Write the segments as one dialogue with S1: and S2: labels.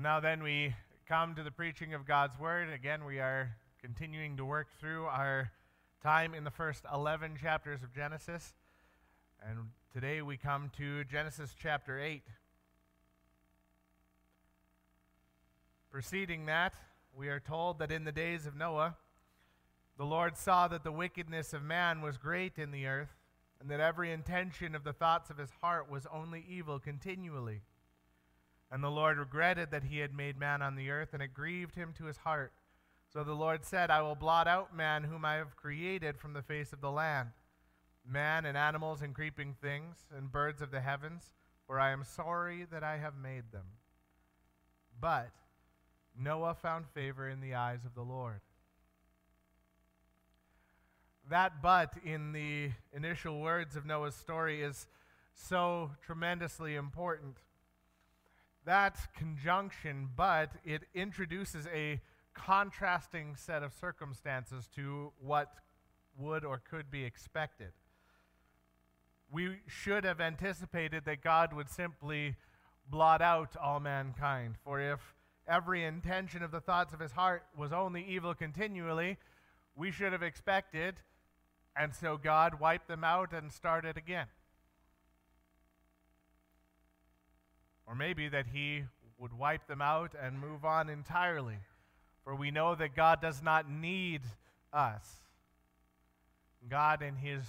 S1: Now then we come to the preaching of God's word. Again, we are continuing to work through our time in the first 11 chapters of Genesis. And today we come to Genesis chapter 8. Preceding that, we are told that in the days of Noah, the Lord saw that the wickedness of man was great in the earth, and that every intention of the thoughts of his heart was only evil continually. And the Lord regretted that he had made man on the earth, and it grieved him to his heart. So the Lord said, I will blot out man whom I have created from the face of the land, man and animals and creeping things, and birds of the heavens, for I am sorry that I have made them. But Noah found favor in the eyes of the Lord. That but in the initial words of Noah's story is so tremendously important that conjunction, but it introduces a contrasting set of circumstances to what would or could be expected. We should have anticipated that God would simply blot out all mankind. For if every intention of the thoughts of his heart was only evil continually, we should have expected, and so God wiped them out and started again. Or maybe that he would wipe them out and move on entirely. For we know that God does not need us. God, in his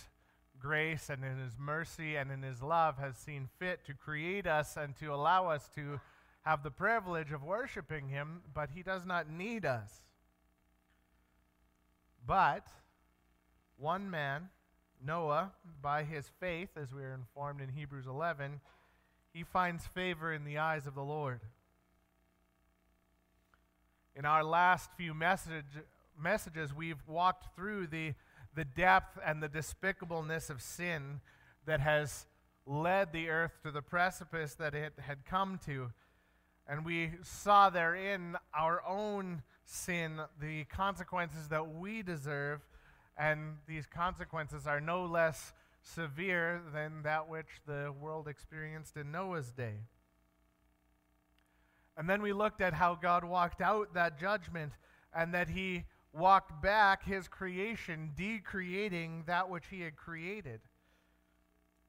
S1: grace and in his mercy and in his love, has seen fit to create us and to allow us to have the privilege of worshiping him, but he does not need us. But one man, Noah, by his faith, as we are informed in Hebrews 11, he finds favor in the eyes of the Lord. In our last few message, messages, we've walked through the, the depth and the despicableness of sin that has led the earth to the precipice that it had come to. And we saw therein our own sin, the consequences that we deserve, and these consequences are no less severe than that which the world experienced in Noah's day. And then we looked at how God walked out that judgment and that he walked back his creation, decreating that which he had created.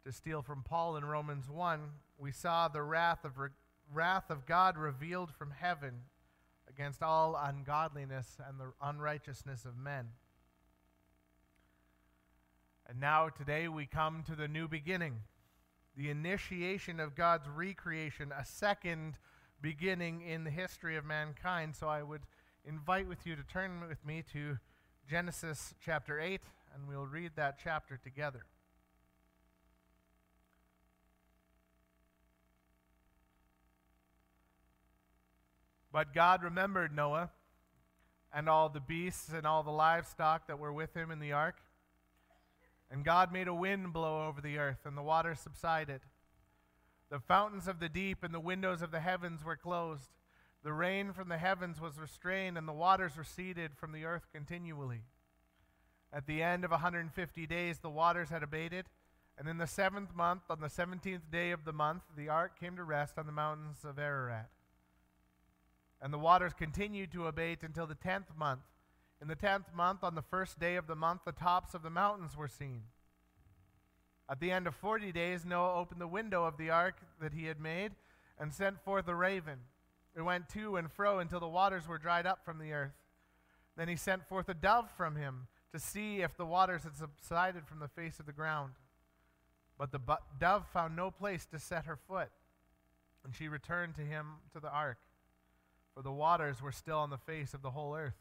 S1: To steal from Paul in Romans 1, we saw the wrath of, re- wrath of God revealed from heaven against all ungodliness and the unrighteousness of men. And now, today, we come to the new beginning, the initiation of God's recreation, a second beginning in the history of mankind. So I would invite with you to turn with me to Genesis chapter 8, and we'll read that chapter together. But God remembered Noah and all the beasts and all the livestock that were with him in the ark. And God made a wind blow over the earth, and the water subsided. The fountains of the deep and the windows of the heavens were closed. The rain from the heavens was restrained, and the waters receded from the earth continually. At the end of 150 days, the waters had abated, and in the seventh month, on the seventeenth day of the month, the ark came to rest on the mountains of Ararat. And the waters continued to abate until the tenth month. In the tenth month, on the first day of the month, the tops of the mountains were seen. At the end of forty days, Noah opened the window of the ark that he had made and sent forth a raven. It went to and fro until the waters were dried up from the earth. Then he sent forth a dove from him to see if the waters had subsided from the face of the ground. But the dove found no place to set her foot, and she returned to him to the ark, for the waters were still on the face of the whole earth.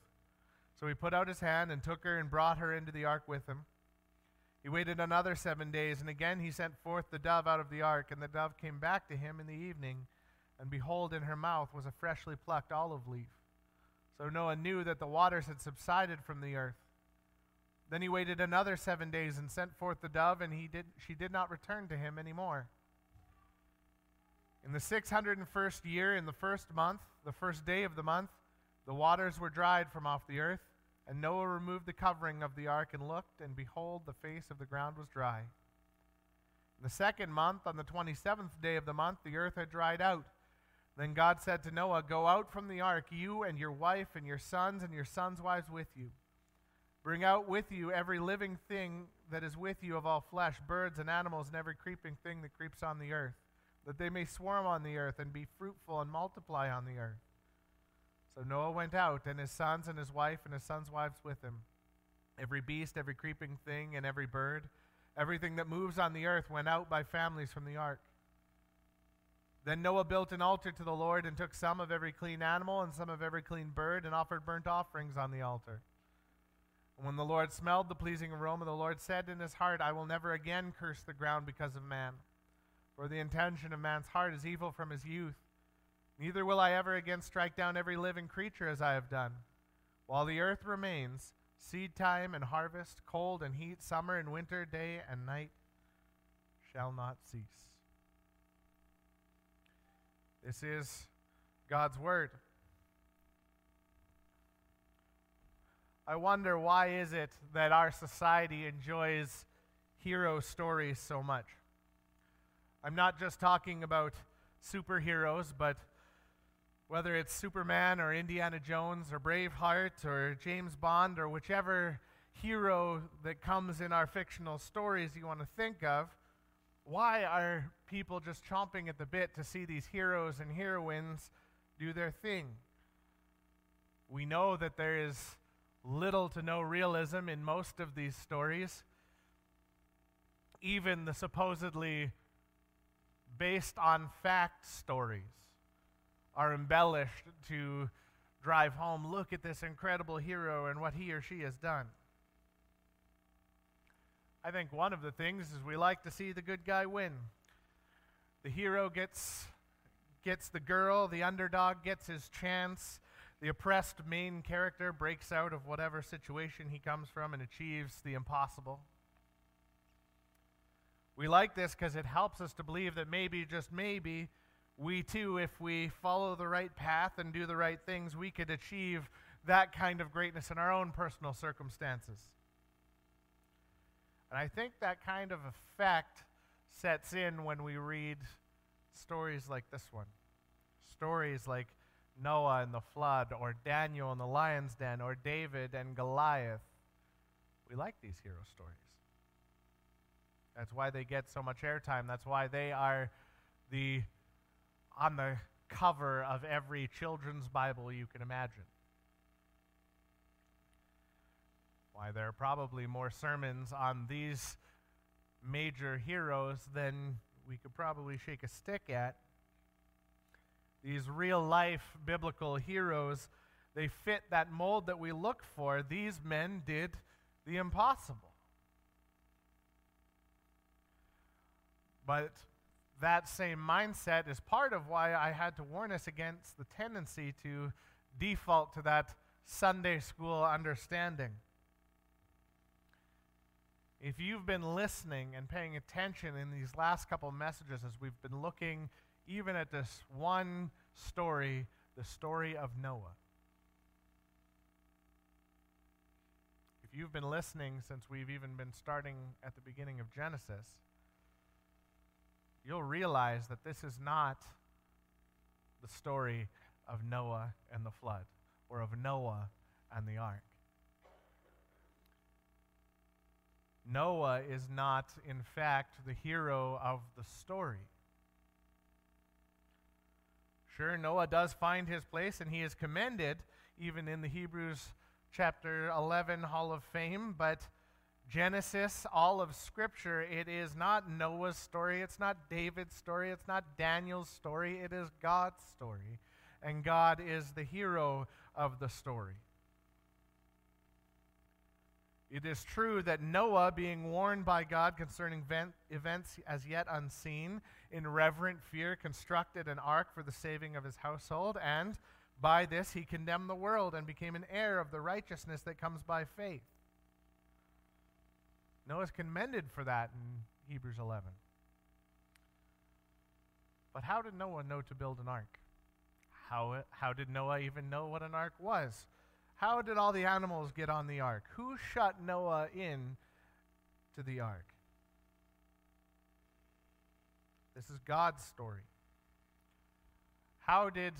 S1: So he put out his hand and took her and brought her into the ark with him. He waited another seven days, and again he sent forth the dove out of the ark, and the dove came back to him in the evening, and behold, in her mouth was a freshly plucked olive leaf. So Noah knew that the waters had subsided from the earth. Then he waited another seven days and sent forth the dove, and he did, she did not return to him any more. In the 601st year, in the first month, the first day of the month, the waters were dried from off the earth, and Noah removed the covering of the ark and looked, and behold, the face of the ground was dry. In the second month, on the 27th day of the month, the earth had dried out. Then God said to Noah, Go out from the ark, you and your wife and your sons and your sons' wives with you. Bring out with you every living thing that is with you of all flesh, birds and animals, and every creeping thing that creeps on the earth, that they may swarm on the earth and be fruitful and multiply on the earth. So Noah went out, and his sons and his wife and his sons' wives with him. Every beast, every creeping thing, and every bird, everything that moves on the earth went out by families from the ark. Then Noah built an altar to the Lord and took some of every clean animal and some of every clean bird and offered burnt offerings on the altar. And when the Lord smelled the pleasing aroma, the Lord said in his heart, I will never again curse the ground because of man. For the intention of man's heart is evil from his youth. Neither will I ever again strike down every living creature as I have done. While the earth remains, seed time and harvest, cold and heat, summer and winter, day and night shall not cease. This is God's Word. I wonder why is it that our society enjoys hero stories so much? I'm not just talking about superheroes, but whether it's Superman or Indiana Jones or Braveheart or James Bond or whichever hero that comes in our fictional stories you want to think of, why are people just chomping at the bit to see these heroes and heroines do their thing? We know that there is little to no realism in most of these stories. Even the supposedly based on fact stories are embellished to drive home look at this incredible hero and what he or she has done. I think one of the things is we like to see the good guy win. The hero gets gets the girl, the underdog gets his chance. The oppressed main character breaks out of whatever situation he comes from and achieves the impossible. We like this because it helps us to believe that maybe, just maybe, we too, if we follow the right path and do the right things, we could achieve that kind of greatness in our own personal circumstances. And I think that kind of effect sets in when we read stories like this one. Stories like Noah and the flood, or Daniel and the lion's den, or David and Goliath. We like these hero stories. That's why they get so much airtime. That's why they are the on the cover of every children's Bible you can imagine. Why there are probably more sermons on these major heroes than we could probably shake a stick at. These real life biblical heroes, they fit that mold that we look for. These men did the impossible. But that same mindset is part of why I had to warn us against the tendency to default to that Sunday school understanding. If you've been listening and paying attention in these last couple messages as we've been looking even at this one story, the story of Noah. If you've been listening since we've even been starting at the beginning of Genesis, you'll realize that this is not the story of Noah and the flood or of Noah and the ark. Noah is not, in fact, the hero of the story. Sure, Noah does find his place and he is commended even in the Hebrews chapter 11 Hall of Fame, but Genesis, all of Scripture, it is not Noah's story, it's not David's story, it's not Daniel's story, it is God's story. And God is the hero of the story. It is true that Noah, being warned by God concerning event, events as yet unseen, in reverent fear constructed an ark for the saving of his household, and by this he condemned the world and became an heir of the righteousness that comes by faith. Noah's commended for that in Hebrews 11. But how did Noah know to build an ark? How, how did Noah even know what an ark was? How did all the animals get on the ark? Who shut Noah in to the ark? This is God's story. How did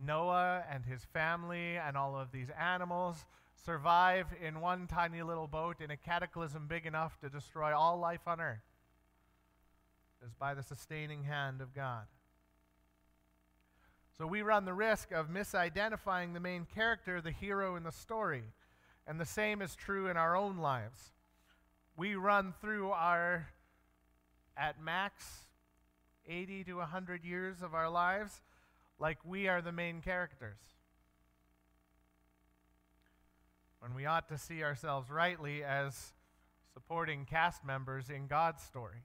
S1: Noah and his family and all of these animals survive in one tiny little boat in a cataclysm big enough to destroy all life on earth? is by the sustaining hand of God. So we run the risk of misidentifying the main character, the hero in the story. And the same is true in our own lives. We run through our, at max, 80 to 100 years of our lives like we are the main characters. When we ought to see ourselves rightly as supporting cast members in God's story.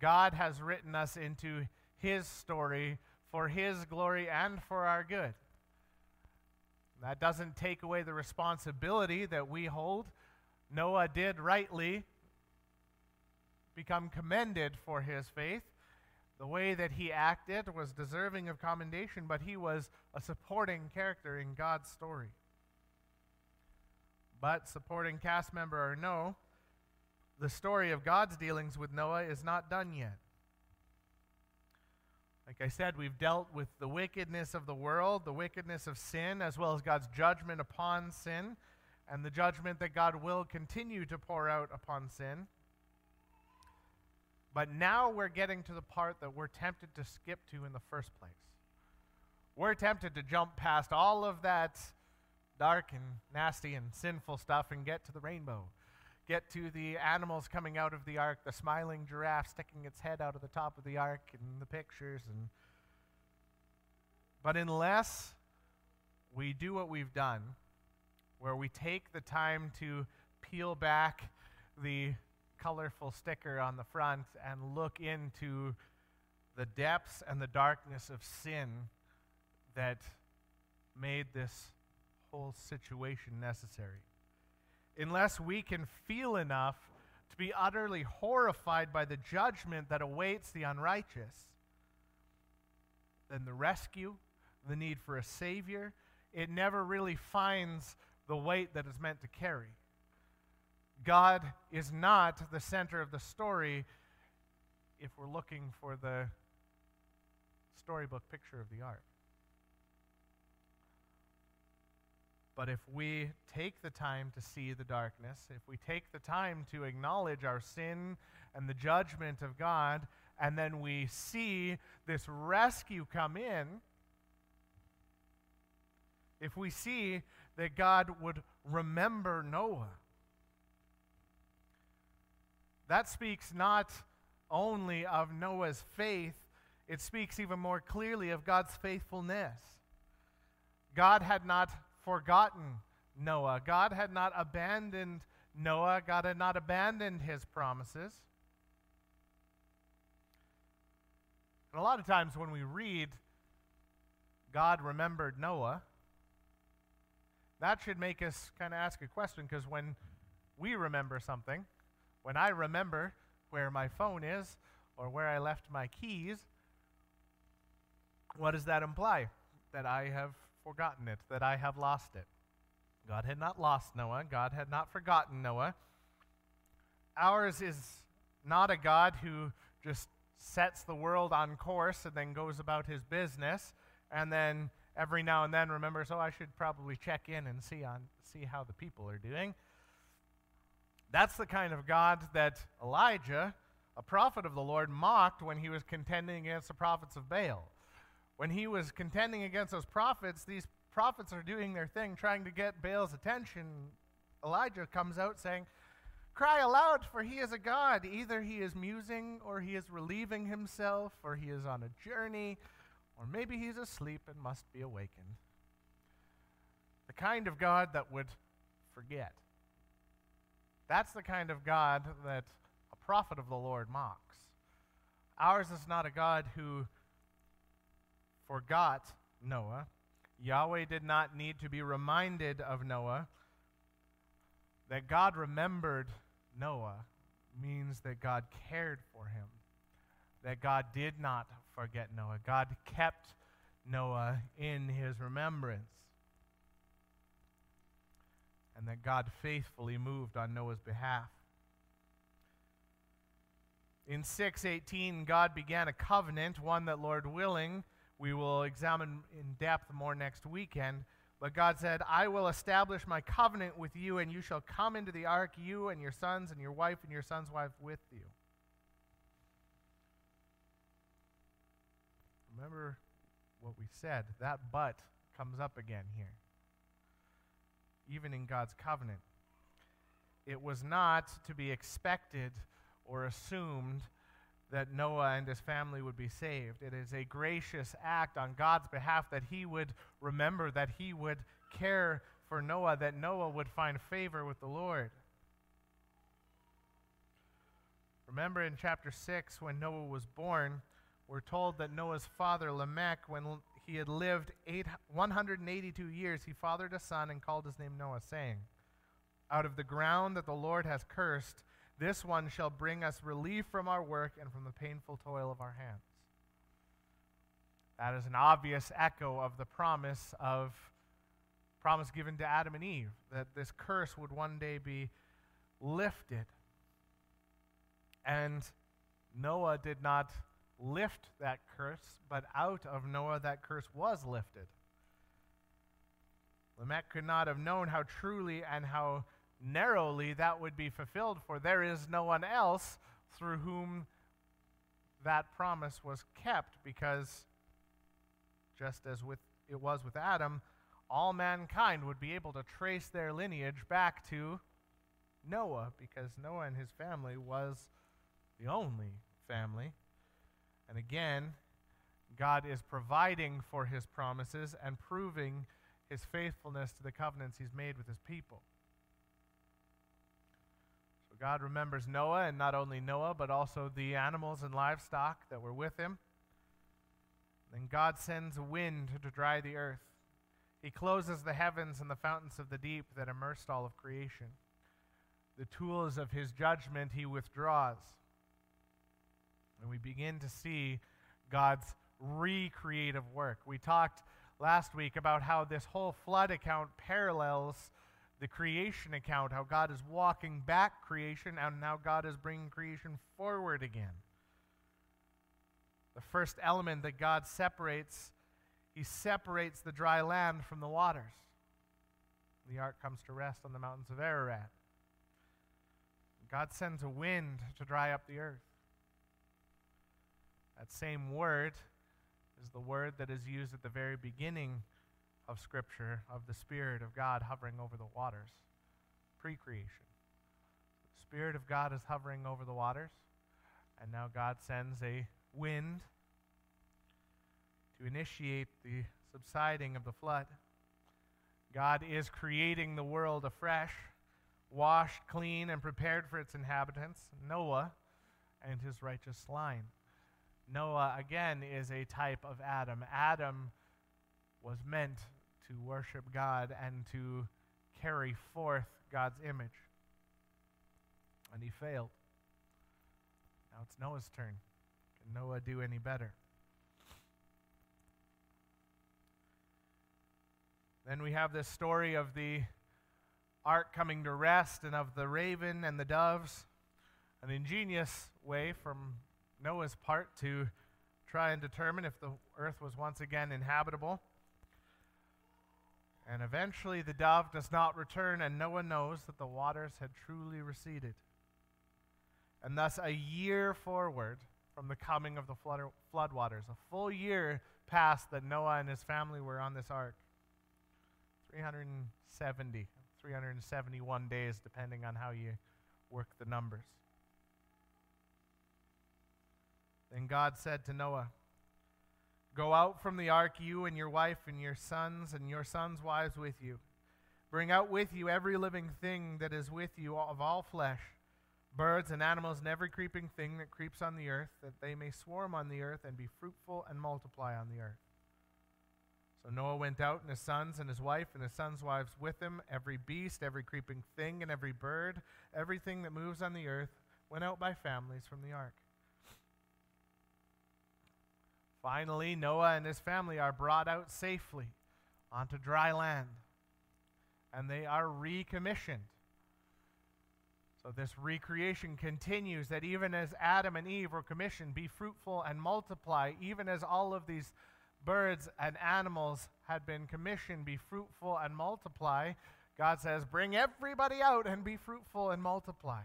S1: God has written us into His story for His glory and for our good. That doesn't take away the responsibility that we hold. Noah did rightly become commended for his faith. The way that he acted was deserving of commendation, but he was a supporting character in God's story. But, supporting cast member or no, the story of God's dealings with Noah is not done yet. Like I said, we've dealt with the wickedness of the world, the wickedness of sin, as well as God's judgment upon sin, and the judgment that God will continue to pour out upon sin. But now we're getting to the part that we're tempted to skip to in the first place. We're tempted to jump past all of that dark and nasty and sinful stuff and get to the rainbow. Get to the animals coming out of the ark, the smiling giraffe sticking its head out of the top of the ark in the pictures and but unless we do what we've done where we take the time to peel back the colorful sticker on the front and look into the depths and the darkness of sin that made this situation necessary unless we can feel enough to be utterly horrified by the judgment that awaits the unrighteous, then the rescue, the need for a Savior, it never really finds the weight that it's meant to carry. God is not the center of the story if we're looking for the storybook picture of the ark. But if we take the time to see the darkness, if we take the time to acknowledge our sin and the judgment of God, and then we see this rescue come in, if we see that God would remember Noah, that speaks not only of Noah's faith, it speaks even more clearly of God's faithfulness. God had not forgotten Noah. God had not abandoned Noah. God had not abandoned his promises. And a lot of times when we read, God remembered Noah, that should make us kind of ask a question because when we remember something, when I remember where my phone is or where I left my keys, what does that imply? That I have forgotten it, that I have lost it. God had not lost Noah, God had not forgotten Noah. Ours is not a God who just sets the world on course and then goes about his business and then every now and then remembers, oh, I should probably check in and see on see how the people are doing. That's the kind of God that Elijah, a prophet of the Lord, mocked when he was contending against the prophets of Baal when he was contending against those prophets, these prophets are doing their thing, trying to get Baal's attention. Elijah comes out saying, Cry aloud, for he is a God. Either he is musing, or he is relieving himself, or he is on a journey, or maybe he's asleep and must be awakened. The kind of God that would forget. That's the kind of God that a prophet of the Lord mocks. Ours is not a God who forgot Noah. Yahweh did not need to be reminded of Noah. That God remembered Noah means that God cared for him. That God did not forget Noah. God kept Noah in his remembrance. And that God faithfully moved on Noah's behalf. In 618, God began a covenant, one that, Lord willing, we will examine in depth more next weekend. But God said, I will establish my covenant with you, and you shall come into the ark, you and your sons, and your wife, and your son's wife with you. Remember what we said. That but comes up again here. Even in God's covenant. It was not to be expected or assumed that Noah and his family would be saved. It is a gracious act on God's behalf that he would remember, that he would care for Noah, that Noah would find favor with the Lord. Remember in chapter 6 when Noah was born, we're told that Noah's father Lamech, when he had lived eight, 182 years, he fathered a son and called his name Noah, saying, Out of the ground that the Lord has cursed, this one shall bring us relief from our work and from the painful toil of our hands. That is an obvious echo of the promise of promise given to Adam and Eve that this curse would one day be lifted. And Noah did not lift that curse, but out of Noah that curse was lifted. Lamech could not have known how truly and how narrowly that would be fulfilled, for there is no one else through whom that promise was kept, because just as with it was with Adam, all mankind would be able to trace their lineage back to Noah, because Noah and his family was the only family. And again, God is providing for his promises and proving his faithfulness to the covenants he's made with his people. God remembers Noah, and not only Noah, but also the animals and livestock that were with him. Then God sends a wind to dry the earth. He closes the heavens and the fountains of the deep that immersed all of creation. The tools of his judgment he withdraws. And we begin to see God's recreative work. We talked last week about how this whole flood account parallels the creation account, how God is walking back creation, and now God is bringing creation forward again. The first element that God separates, he separates the dry land from the waters. The ark comes to rest on the mountains of Ararat. God sends a wind to dry up the earth. That same word is the word that is used at the very beginning of Scripture of the Spirit of God hovering over the waters, pre creation. The Spirit of God is hovering over the waters, and now God sends a wind to initiate the subsiding of the flood. God is creating the world afresh, washed clean and prepared for its inhabitants, Noah and his righteous line. Noah, again, is a type of Adam. Adam was meant to worship God and to carry forth God's image. And he failed. Now it's Noah's turn. Can Noah do any better? Then we have this story of the ark coming to rest and of the raven and the doves. An ingenious way from Noah's part to try and determine if the earth was once again inhabitable. And eventually the dove does not return, and Noah knows that the waters had truly receded. And thus, a year forward from the coming of the flood, floodwaters, a full year passed that Noah and his family were on this ark. 370, 371 days, depending on how you work the numbers. Then God said to Noah, Go out from the ark, you and your wife and your sons and your sons' wives with you. Bring out with you every living thing that is with you of all flesh, birds and animals and every creeping thing that creeps on the earth, that they may swarm on the earth and be fruitful and multiply on the earth. So Noah went out, and his sons and his wife and his sons' wives with him. Every beast, every creeping thing, and every bird, everything that moves on the earth, went out by families from the ark. Finally, Noah and his family are brought out safely onto dry land, and they are recommissioned. So, this recreation continues that even as Adam and Eve were commissioned, be fruitful and multiply, even as all of these birds and animals had been commissioned be fruitful and multiply, God says, bring everybody out and be fruitful and multiply.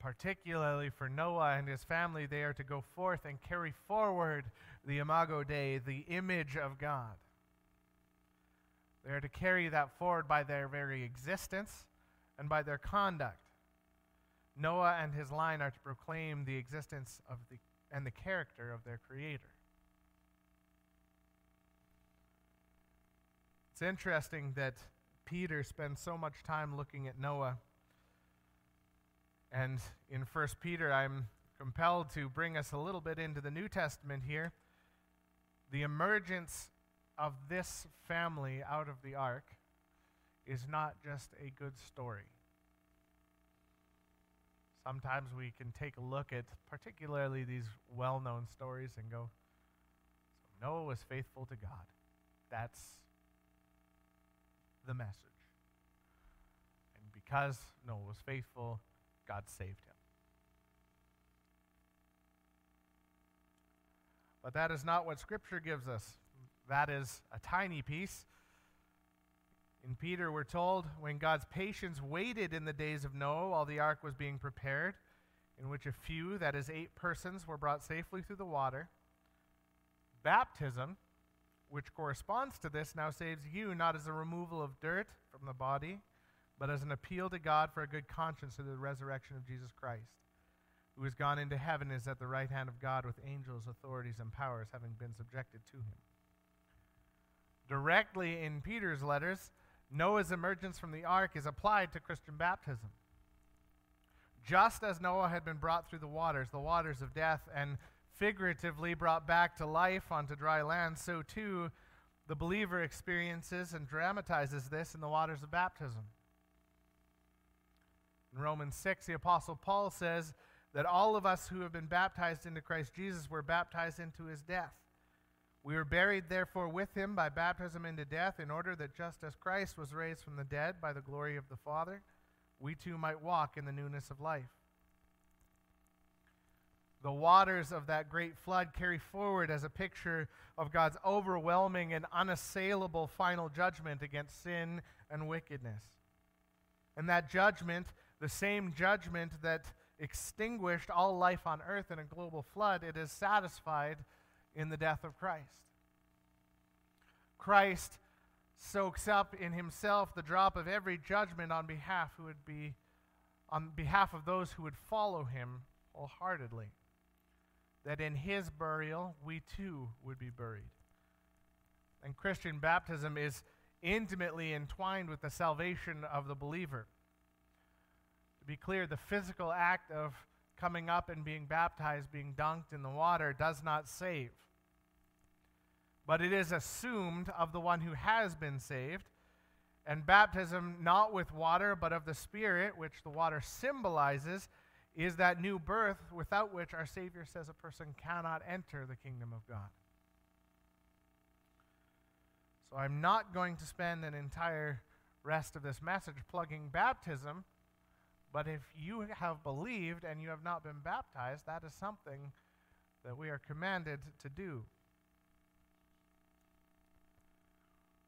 S1: Particularly for Noah and his family, they are to go forth and carry forward the Imago Dei, the image of God. They are to carry that forward by their very existence and by their conduct. Noah and his line are to proclaim the existence of the and the character of their creator. It's interesting that Peter spends so much time looking at Noah. And in 1 Peter, I'm compelled to bring us a little bit into the New Testament here. The emergence of this family out of the ark is not just a good story. Sometimes we can take a look at particularly these well known stories and go, so Noah was faithful to God. That's the message. And because Noah was faithful, God saved him. But that is not what Scripture gives us. That is a tiny piece. In Peter, we're told when God's patience waited in the days of Noah while the ark was being prepared, in which a few, that is, eight persons, were brought safely through the water, baptism, which corresponds to this, now saves you not as a removal of dirt from the body, but as an appeal to God for a good conscience through the resurrection of Jesus Christ, who has gone into heaven is at the right hand of God with angels, authorities, and powers having been subjected to him. Directly in Peter's letters, Noah's emergence from the ark is applied to Christian baptism. Just as Noah had been brought through the waters, the waters of death, and figuratively brought back to life onto dry land, so too the believer experiences and dramatizes this in the waters of baptism. In Romans 6, the Apostle Paul says that all of us who have been baptized into Christ Jesus were baptized into his death. We were buried, therefore, with him by baptism into death, in order that just as Christ was raised from the dead by the glory of the Father, we too might walk in the newness of life. The waters of that great flood carry forward as a picture of God's overwhelming and unassailable final judgment against sin and wickedness. And that judgment, the same judgment that extinguished all life on earth in a global flood, it is satisfied in the death of Christ. Christ soaks up in himself the drop of every judgment on behalf who would be on behalf of those who would follow him wholeheartedly. That in his burial we too would be buried. And Christian baptism is intimately entwined with the salvation of the believer. Be clear, the physical act of coming up and being baptized, being dunked in the water, does not save but it is assumed of the one who has been saved. And baptism, not with water, but of the Spirit, which the water symbolizes, is that new birth without which our Savior says a person cannot enter the kingdom of God. So I'm not going to spend an entire rest of this message plugging baptism, but if you have believed and you have not been baptized, that is something that we are commanded to do.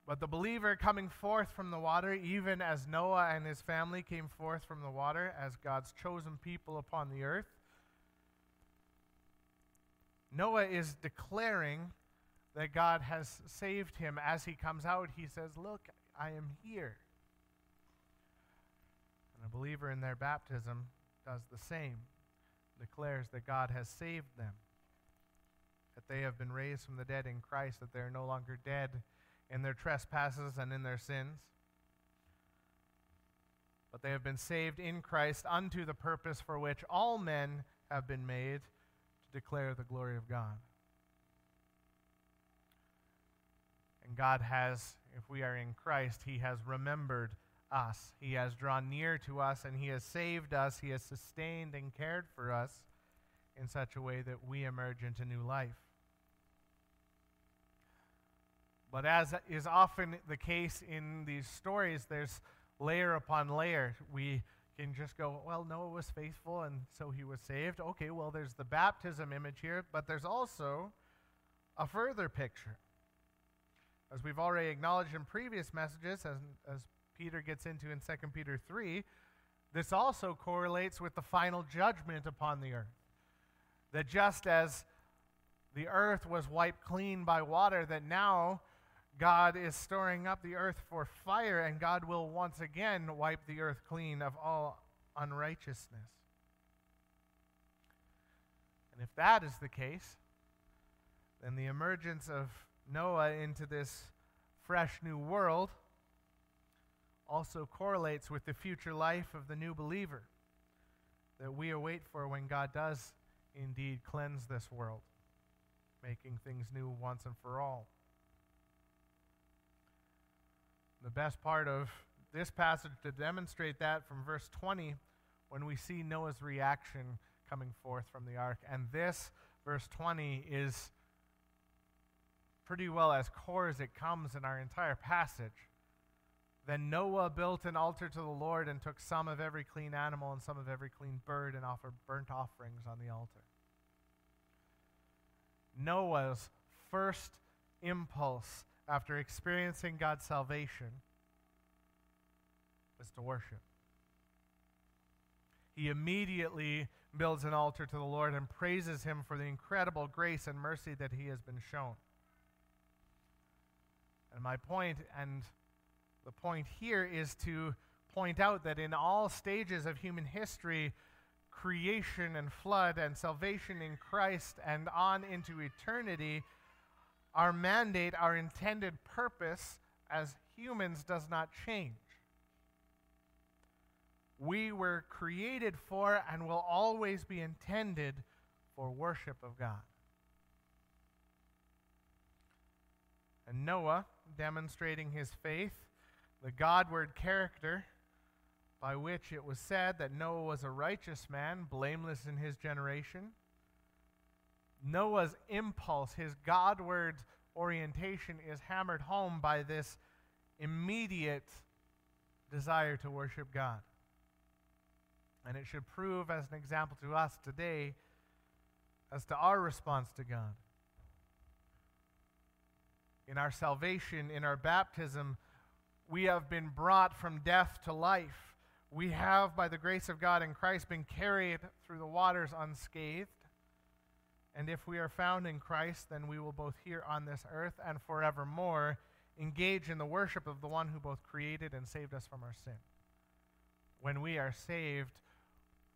S1: But the believer coming forth from the water, even as Noah and his family came forth from the water as God's chosen people upon the earth, Noah is declaring that God has saved him. As he comes out, he says, Look, I am here. And a believer in their baptism does the same, declares that God has saved them, that they have been raised from the dead in Christ, that they are no longer dead in their trespasses and in their sins. But they have been saved in Christ unto the purpose for which all men have been made to declare the glory of God. And God has, if we are in Christ, He has remembered us. He has drawn near to us and He has saved us. He has sustained and cared for us in such a way that we emerge into new life. But as is often the case in these stories, there's layer upon layer. We can just go, well, Noah was faithful and so he was saved. Okay, well, there's the baptism image here, but there's also a further picture. As we've already acknowledged in previous messages, as, as Peter gets into in 2 Peter 3, this also correlates with the final judgment upon the earth. That just as the earth was wiped clean by water, that now God is storing up the earth for fire, and God will once again wipe the earth clean of all unrighteousness. And if that is the case, then the emergence of Noah into this fresh new world also correlates with the future life of the new believer that we await for when God does indeed cleanse this world, making things new once and for all. The best part of this passage to demonstrate that from verse 20 when we see Noah's reaction coming forth from the ark. And this, verse 20, is pretty well as core as it comes in our entire passage. Then Noah built an altar to the Lord and took some of every clean animal and some of every clean bird and offered burnt offerings on the altar. Noah's first impulse after experiencing God's salvation was to worship. He immediately builds an altar to the Lord and praises him for the incredible grace and mercy that he has been shown. And my point, and the point here, is to point out that in all stages of human history, creation and flood and salvation in Christ and on into eternity, our mandate, our intended purpose as humans does not change we were created for and will always be intended for worship of God. And Noah, demonstrating his faith, the Godward character by which it was said that Noah was a righteous man, blameless in his generation. Noah's impulse, his Godward orientation, is hammered home by this immediate desire to worship God. And it should prove as an example to us today as to our response to God. In our salvation, in our baptism, we have been brought from death to life. We have, by the grace of God in Christ, been carried through the waters unscathed. And if we are found in Christ, then we will both here on this earth and forevermore engage in the worship of the one who both created and saved us from our sin. When we are saved,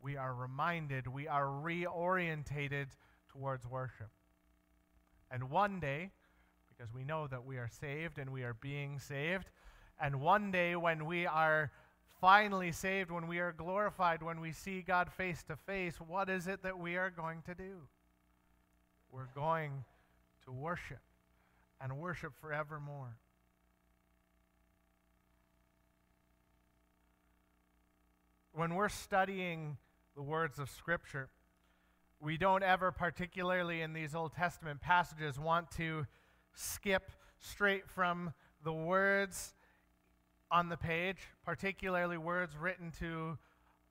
S1: we are reminded, we are reorientated towards worship. And one day, because we know that we are saved and we are being saved, and one day when we are finally saved, when we are glorified, when we see God face to face, what is it that we are going to do? We're going to worship and worship forevermore. When we're studying the words of Scripture. We don't ever, particularly in these Old Testament passages, want to skip straight from the words on the page, particularly words written to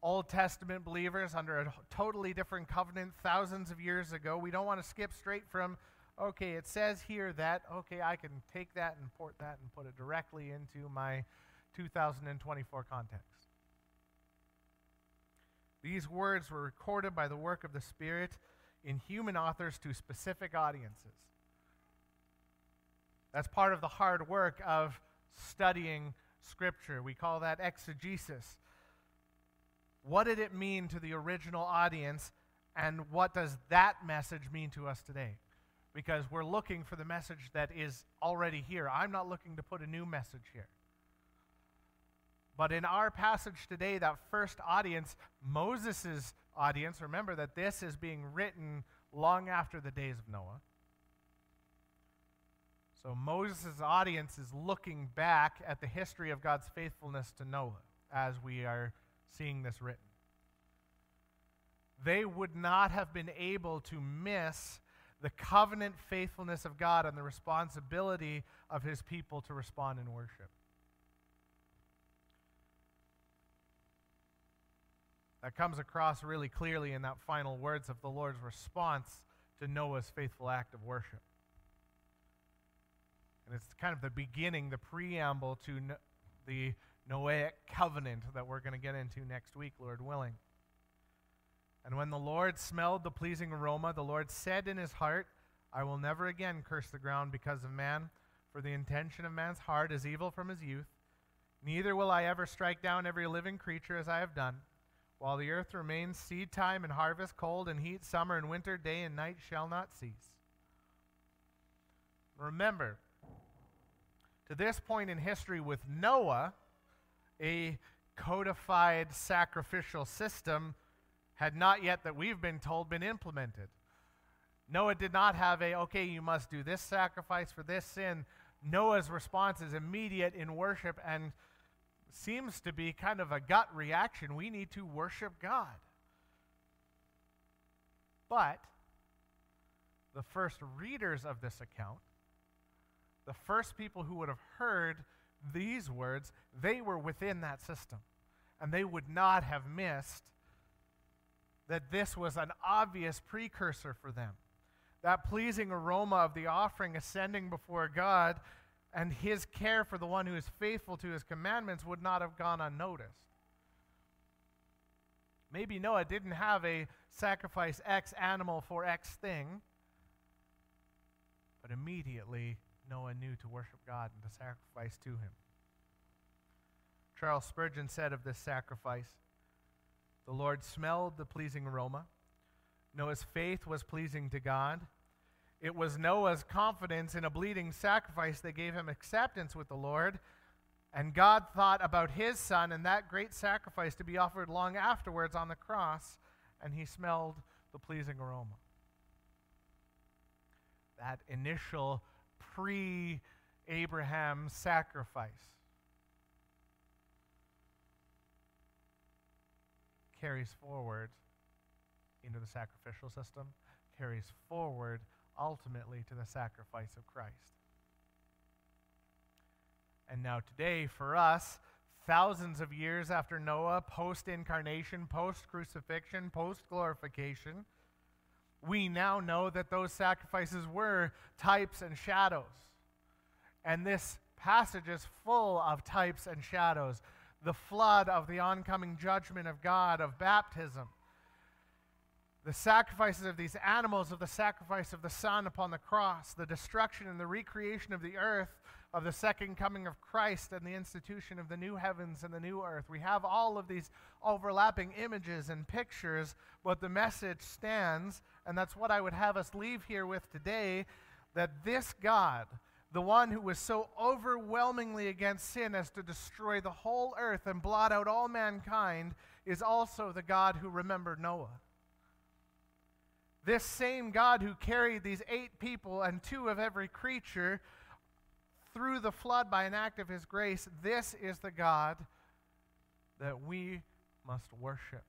S1: Old Testament believers under a totally different covenant thousands of years ago. We don't want to skip straight from, okay, it says here that, okay, I can take that and port that and put it directly into my 2024 context. These words were recorded by the work of the Spirit in human authors to specific audiences. That's part of the hard work of studying Scripture. We call that exegesis. What did it mean to the original audience, and what does that message mean to us today? Because we're looking for the message that is already here. I'm not looking to put a new message here. But in our passage today, that first audience, Moses' audience, remember that this is being written long after the days of Noah. So Moses' audience is looking back at the history of God's faithfulness to Noah as we are seeing this written. They would not have been able to miss the covenant faithfulness of God and the responsibility of his people to respond in worship. That comes across really clearly in that final words of the Lord's response to Noah's faithful act of worship. And it's kind of the beginning, the preamble to no- the Noahic covenant that we're going to get into next week, Lord willing. And when the Lord smelled the pleasing aroma, the Lord said in his heart, I will never again curse the ground because of man, for the intention of man's heart is evil from his youth. Neither will I ever strike down every living creature as I have done. While the earth remains, seed time and harvest, cold and heat, summer and winter, day and night shall not cease. Remember, to this point in history with Noah, a codified sacrificial system had not yet, that we've been told, been implemented. Noah did not have a, okay, you must do this sacrifice for this sin. Noah's response is immediate in worship and seems to be kind of a gut reaction. We need to worship God. But the first readers of this account, the first people who would have heard these words, they were within that system. And they would not have missed that this was an obvious precursor for them. That pleasing aroma of the offering ascending before God and his care for the one who is faithful to his commandments would not have gone unnoticed. Maybe Noah didn't have a sacrifice X animal for X thing, but immediately Noah knew to worship God and to sacrifice to him. Charles Spurgeon said of this sacrifice The Lord smelled the pleasing aroma. Noah's faith was pleasing to God. It was Noah's confidence in a bleeding sacrifice that gave him acceptance with the Lord. And God thought about his son and that great sacrifice to be offered long afterwards on the cross, and he smelled the pleasing aroma. That initial pre Abraham sacrifice carries forward into the sacrificial system, carries forward ultimately to the sacrifice of Christ. And now, today, for us, thousands of years after Noah, post incarnation, post crucifixion, post glorification, we now know that those sacrifices were types and shadows. And this passage is full of types and shadows. The flood of the oncoming judgment of God, of baptism the sacrifices of these animals, of the sacrifice of the Son upon the cross, the destruction and the recreation of the earth, of the second coming of Christ, and the institution of the new heavens and the new earth. We have all of these overlapping images and pictures, but the message stands, and that's what I would have us leave here with today that this God, the one who was so overwhelmingly against sin as to destroy the whole earth and blot out all mankind, is also the God who remembered Noah. This same God who carried these eight people and two of every creature through the flood by an act of his grace, this is the God that we must worship.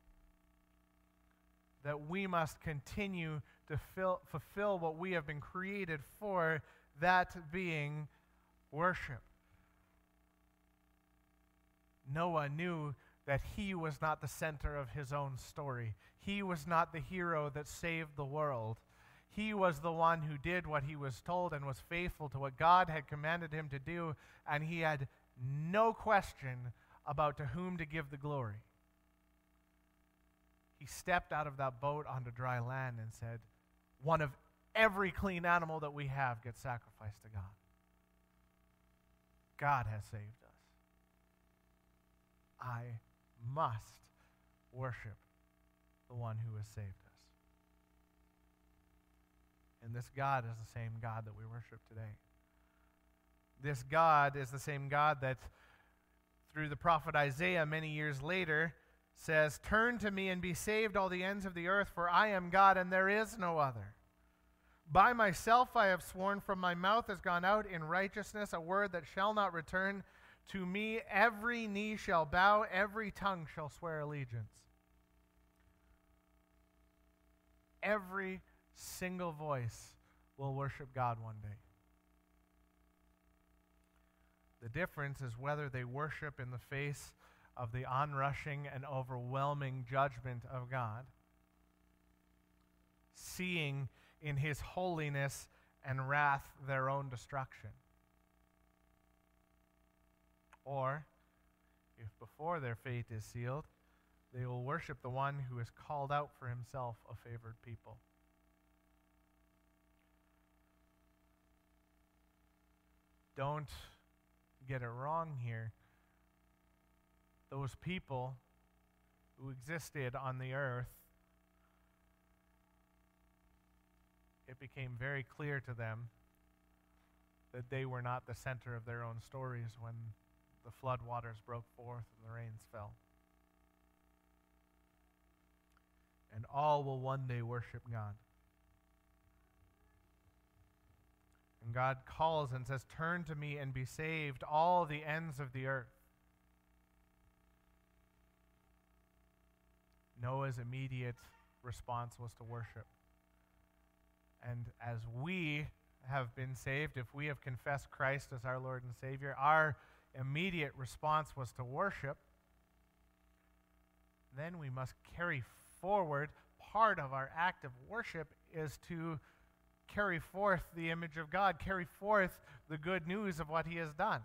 S1: That we must continue to fill, fulfill what we have been created for, that being worship. Noah knew that he was not the center of his own story. He was not the hero that saved the world. He was the one who did what he was told and was faithful to what God had commanded him to do, and he had no question about to whom to give the glory. He stepped out of that boat onto dry land and said, One of every clean animal that we have gets sacrificed to God. God has saved us. I must worship the one who has saved us. And this God is the same God that we worship today. This God is the same God that, through the prophet Isaiah many years later, says, Turn to me and be saved, all the ends of the earth, for I am God and there is no other. By myself I have sworn, from my mouth has gone out in righteousness a word that shall not return to me every knee shall bow, every tongue shall swear allegiance. Every single voice will worship God one day. The difference is whether they worship in the face of the onrushing and overwhelming judgment of God, seeing in his holiness and wrath their own destruction Or, if before their fate is sealed, they will worship the one who has called out for himself a favored people. Don't get it wrong here. Those people who existed on the earth, it became very clear to them that they were not the center of their own stories when the flood waters broke forth and the rains fell. And all will one day worship God. And God calls and says, Turn to me and be saved, all the ends of the earth. Noah's immediate response was to worship. And as we have been saved, if we have confessed Christ as our Lord and Savior, our immediate response was to worship. Then we must carry forward. Part of our act of worship is to carry forth the image of God, carry forth the good news of what He has done.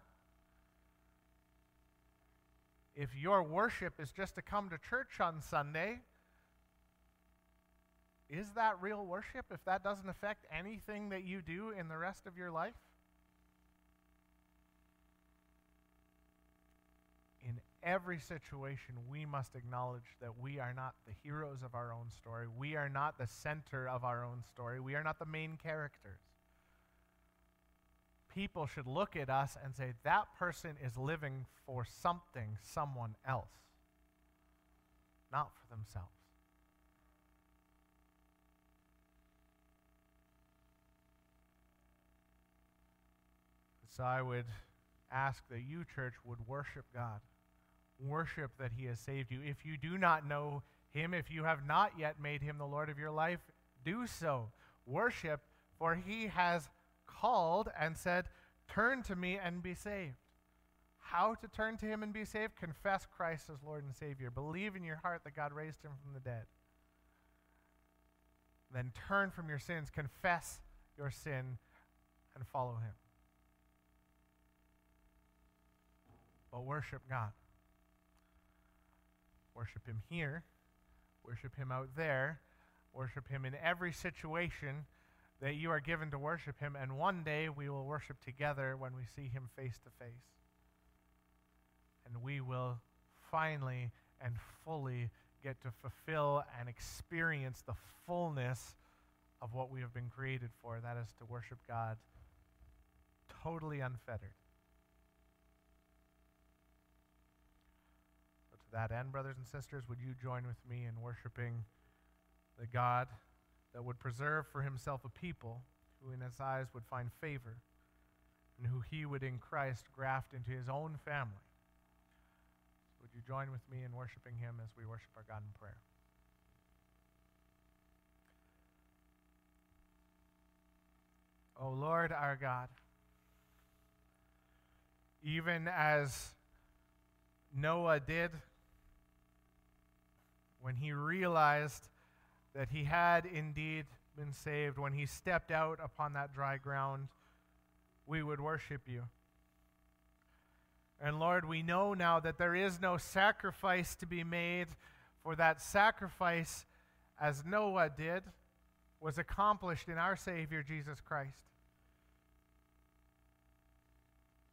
S1: If your worship is just to come to church on Sunday, is that real worship if that doesn't affect anything that you do in the rest of your life? Every situation, we must acknowledge that we are not the heroes of our own story. We are not the center of our own story. We are not the main characters. People should look at us and say, that person is living for something, someone else, not for themselves. So I would ask that you, church, would worship God worship that he has saved you. If you do not know him, if you have not yet made him the Lord of your life, do so. Worship, for he has called and said, Turn to me and be saved. How to turn to him and be saved? Confess Christ as Lord and Savior. Believe in your heart that God raised him from the dead. Then turn from your sins, confess your sin, and follow him. But worship God. Worship Him here, worship Him out there, worship Him in every situation that you are given to worship Him, and one day we will worship together when we see Him face to face. And we will finally and fully get to fulfill and experience the fullness of what we have been created for. That is to worship God totally unfettered. That end, brothers and sisters, would you join with me in worshiping the God that would preserve for himself a people who in his eyes would find favor and who he would in Christ graft into his own family? So would you join with me in worshiping him as we worship our God in prayer? O oh Lord our God, even as Noah did when he realized that he had indeed been saved, when he stepped out upon that dry ground, we would worship you. And Lord, we know now that there is no sacrifice to be made, for that sacrifice, as Noah did, was accomplished in our Savior Jesus Christ.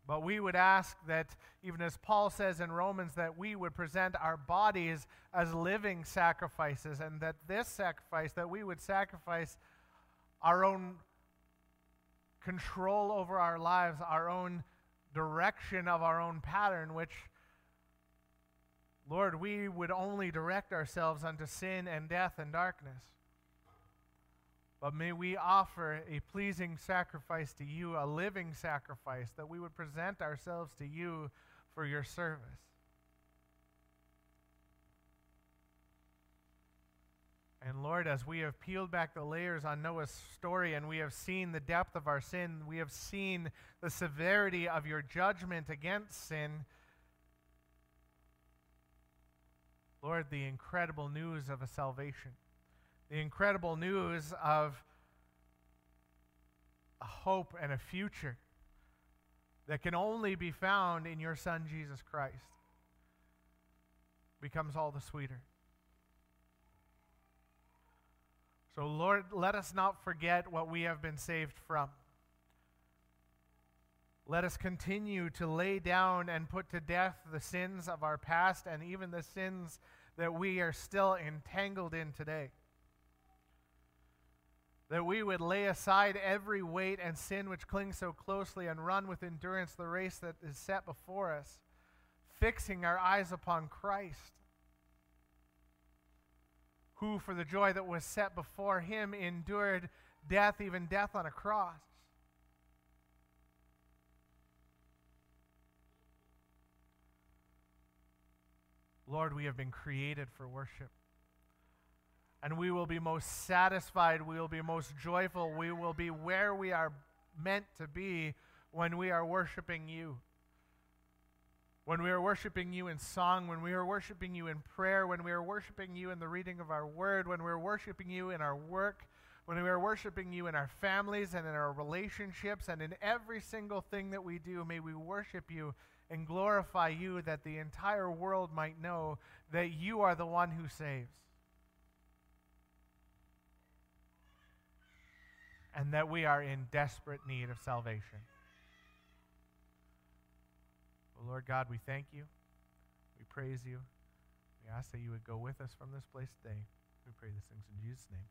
S1: But we would ask that, even as Paul says in Romans, that we would present our bodies as living sacrifices, and that this sacrifice, that we would sacrifice our own control over our lives, our own direction of our own pattern, which, Lord, we would only direct ourselves unto sin and death and darkness. But may we offer a pleasing sacrifice to you, a living sacrifice, that we would present ourselves to you for your service. And Lord, as we have peeled back the layers on Noah's story and we have seen the depth of our sin, we have seen the severity of your judgment against sin. Lord, the incredible news of a salvation the incredible news of a hope and a future. that can only be found in your Son, Jesus Christ, becomes all the sweeter. So, Lord, let us not forget what we have been saved from. Let us continue to lay down and put to death the sins of our past and even the sins that we are still entangled in today. That we would lay aside every weight and sin which clings so closely and run with endurance the race that is set before us, fixing our eyes upon Christ who, for the joy that was set before him, endured death, even death on a cross. Lord, we have been created for worship. And we will be most satisfied, we will be most joyful, we will be where we are meant to be when we are worshiping you when we are worshiping you in song, when we are worshiping you in prayer, when we are worshiping you in the reading of our word, when we are worshiping you in our work, when we are worshiping you in our families and in our relationships and in every single thing that we do, may we worship you and glorify you that the entire world might know that you are the one who saves. And that we are in desperate need of salvation. Well, Lord God, we thank you. We praise you. We ask that you would go with us from this place today. We pray these things in Jesus' name.